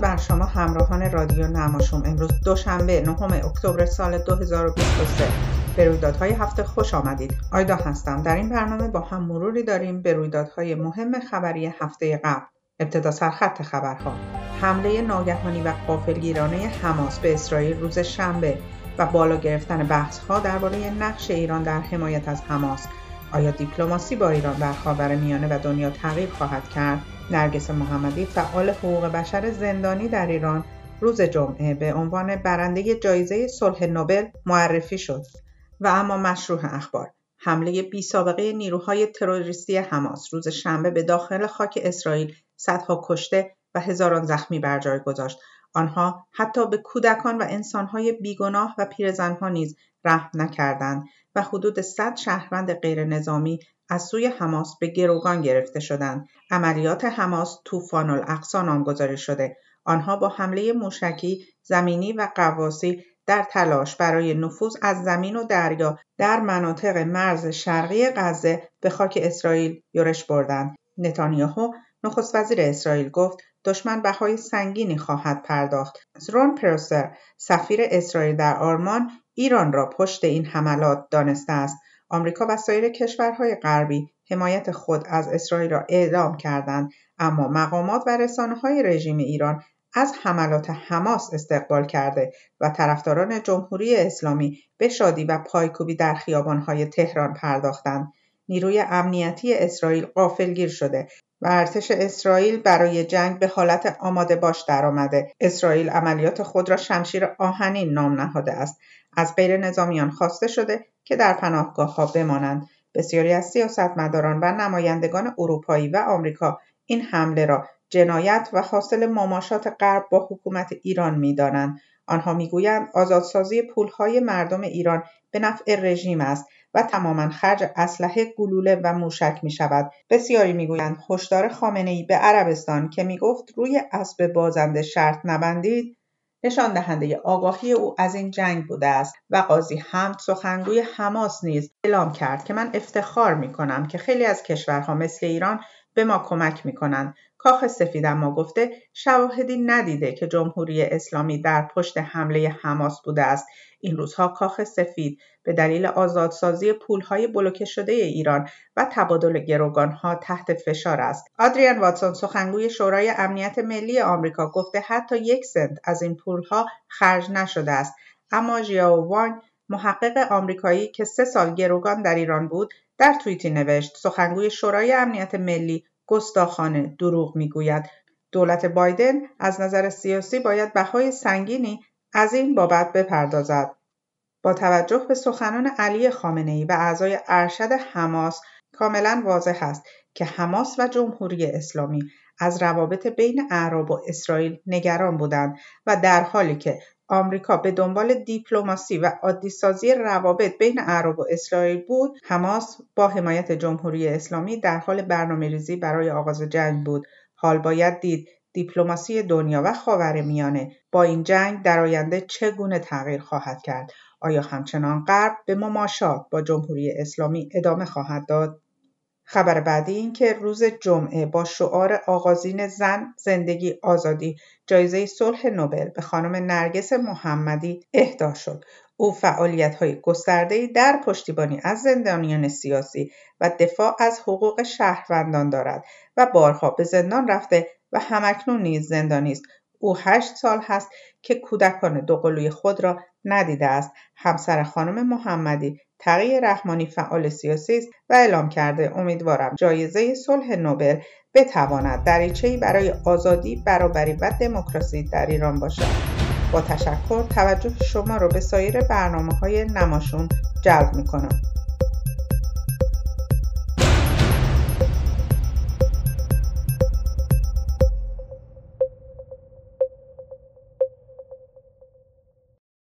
بر شما همراهان رادیو نماشوم امروز دوشنبه نهم اکتبر سال 2023 به رویدادهای هفته خوش آمدید. آیدا هستم. در این برنامه با هم مروری داریم به رویدادهای مهم خبری هفته قبل. ابتدا سرخط خبرها. حمله ناگهانی و قافلگیرانه حماس به اسرائیل روز شنبه و بالا گرفتن بحث درباره نقش ایران در حمایت از حماس. آیا دیپلماسی با ایران در میانه و دنیا تغییر خواهد کرد؟ نرگس محمدی فعال حقوق بشر زندانی در ایران روز جمعه به عنوان برنده جایزه صلح نوبل معرفی شد و اما مشروع اخبار. حمله بی سابقه نیروهای تروریستی حماس روز شنبه به داخل خاک اسرائیل صدها کشته و هزاران زخمی بر جای گذاشت. آنها حتی به کودکان و انسانهای بیگناه و پیرزنها نیز رحم نکردند و حدود 100 شهروند غیر نظامی از سوی حماس به گروگان گرفته شدند. عملیات حماس طوفان الاقصا نامگذاری شده. آنها با حمله موشکی، زمینی و قواسی در تلاش برای نفوذ از زمین و دریا در مناطق مرز شرقی غزه به خاک اسرائیل یورش بردند. نتانیاهو نخست وزیر اسرائیل گفت دشمن بهای سنگینی خواهد پرداخت. رون پروسر سفیر اسرائیل در آرمان ایران را پشت این حملات دانسته است. آمریکا و سایر کشورهای غربی حمایت خود از اسرائیل را اعلام کردند اما مقامات و های رژیم ایران از حملات حماس استقبال کرده و طرفداران جمهوری اسلامی به شادی و پایکوبی در خیابانهای تهران پرداختند. نیروی امنیتی اسرائیل غافلگیر شده و ارتش اسرائیل برای جنگ به حالت آماده باش درآمده. اسرائیل عملیات خود را شمشیر آهنین نام نهاده است. از غیر نظامیان خواسته شده که در پناهگاه ها بمانند. بسیاری از سیاستمداران و نمایندگان اروپایی و آمریکا این حمله را جنایت و حاصل مماشات غرب با حکومت ایران می‌دانند. آنها می‌گویند آزادسازی پولهای مردم ایران به نفع رژیم است و تماما خرج اسلحه گلوله و موشک می شود. بسیاری می‌گویند هشدار خامنه ای به عربستان که می‌گفت روی اسب بازنده شرط نبندید نشان دهنده آگاهی او از این جنگ بوده است و قاضی حمد سخنگوی حماس نیز اعلام کرد که من افتخار می کنم که خیلی از کشورها مثل ایران به ما کمک می کنند. کاخ سفید اما گفته شواهدی ندیده که جمهوری اسلامی در پشت حمله حماس بوده است این روزها کاخ سفید به دلیل آزادسازی پولهای بلوکه شده ایران و تبادل گروگانها تحت فشار است. آدریان واتسون سخنگوی شورای امنیت ملی آمریکا گفته حتی یک سنت از این پولها خرج نشده است. اما ژیاو وانگ محقق آمریکایی که سه سال گروگان در ایران بود در توییتی نوشت سخنگوی شورای امنیت ملی گستاخانه دروغ می‌گوید دولت بایدن از نظر سیاسی باید بهای سنگینی از این بابت بپردازد. با توجه به سخنان علی ای و اعضای ارشد حماس کاملا واضح است که حماس و جمهوری اسلامی از روابط بین اعراب و اسرائیل نگران بودند و در حالی که آمریکا به دنبال دیپلماسی و عادیسازی روابط بین اعراب و اسرائیل بود حماس با حمایت جمهوری اسلامی در حال برنامه ریزی برای آغاز جنگ بود. حال باید دید دیپلماسی دنیا و خاورمیانه با این جنگ در آینده چگونه تغییر خواهد کرد. آیا همچنان غرب به مماشات با جمهوری اسلامی ادامه خواهد داد؟ خبر بعدی این که روز جمعه با شعار آغازین زن زندگی آزادی جایزه صلح نوبل به خانم نرگس محمدی اهدا شد. او فعالیت های گسترده در پشتیبانی از زندانیان سیاسی و دفاع از حقوق شهروندان دارد و بارها به زندان رفته و همکنون نیز زندانی است. او هشت سال هست که کودکان دوقلوی خود را ندیده است. همسر خانم محمدی تقی رحمانی فعال سیاسی است و اعلام کرده امیدوارم جایزه صلح نوبل بتواند دریچهای برای آزادی برابری و دموکراسی در ایران باشد با تشکر توجه شما را به سایر برنامه های نماشون جلب می کنم.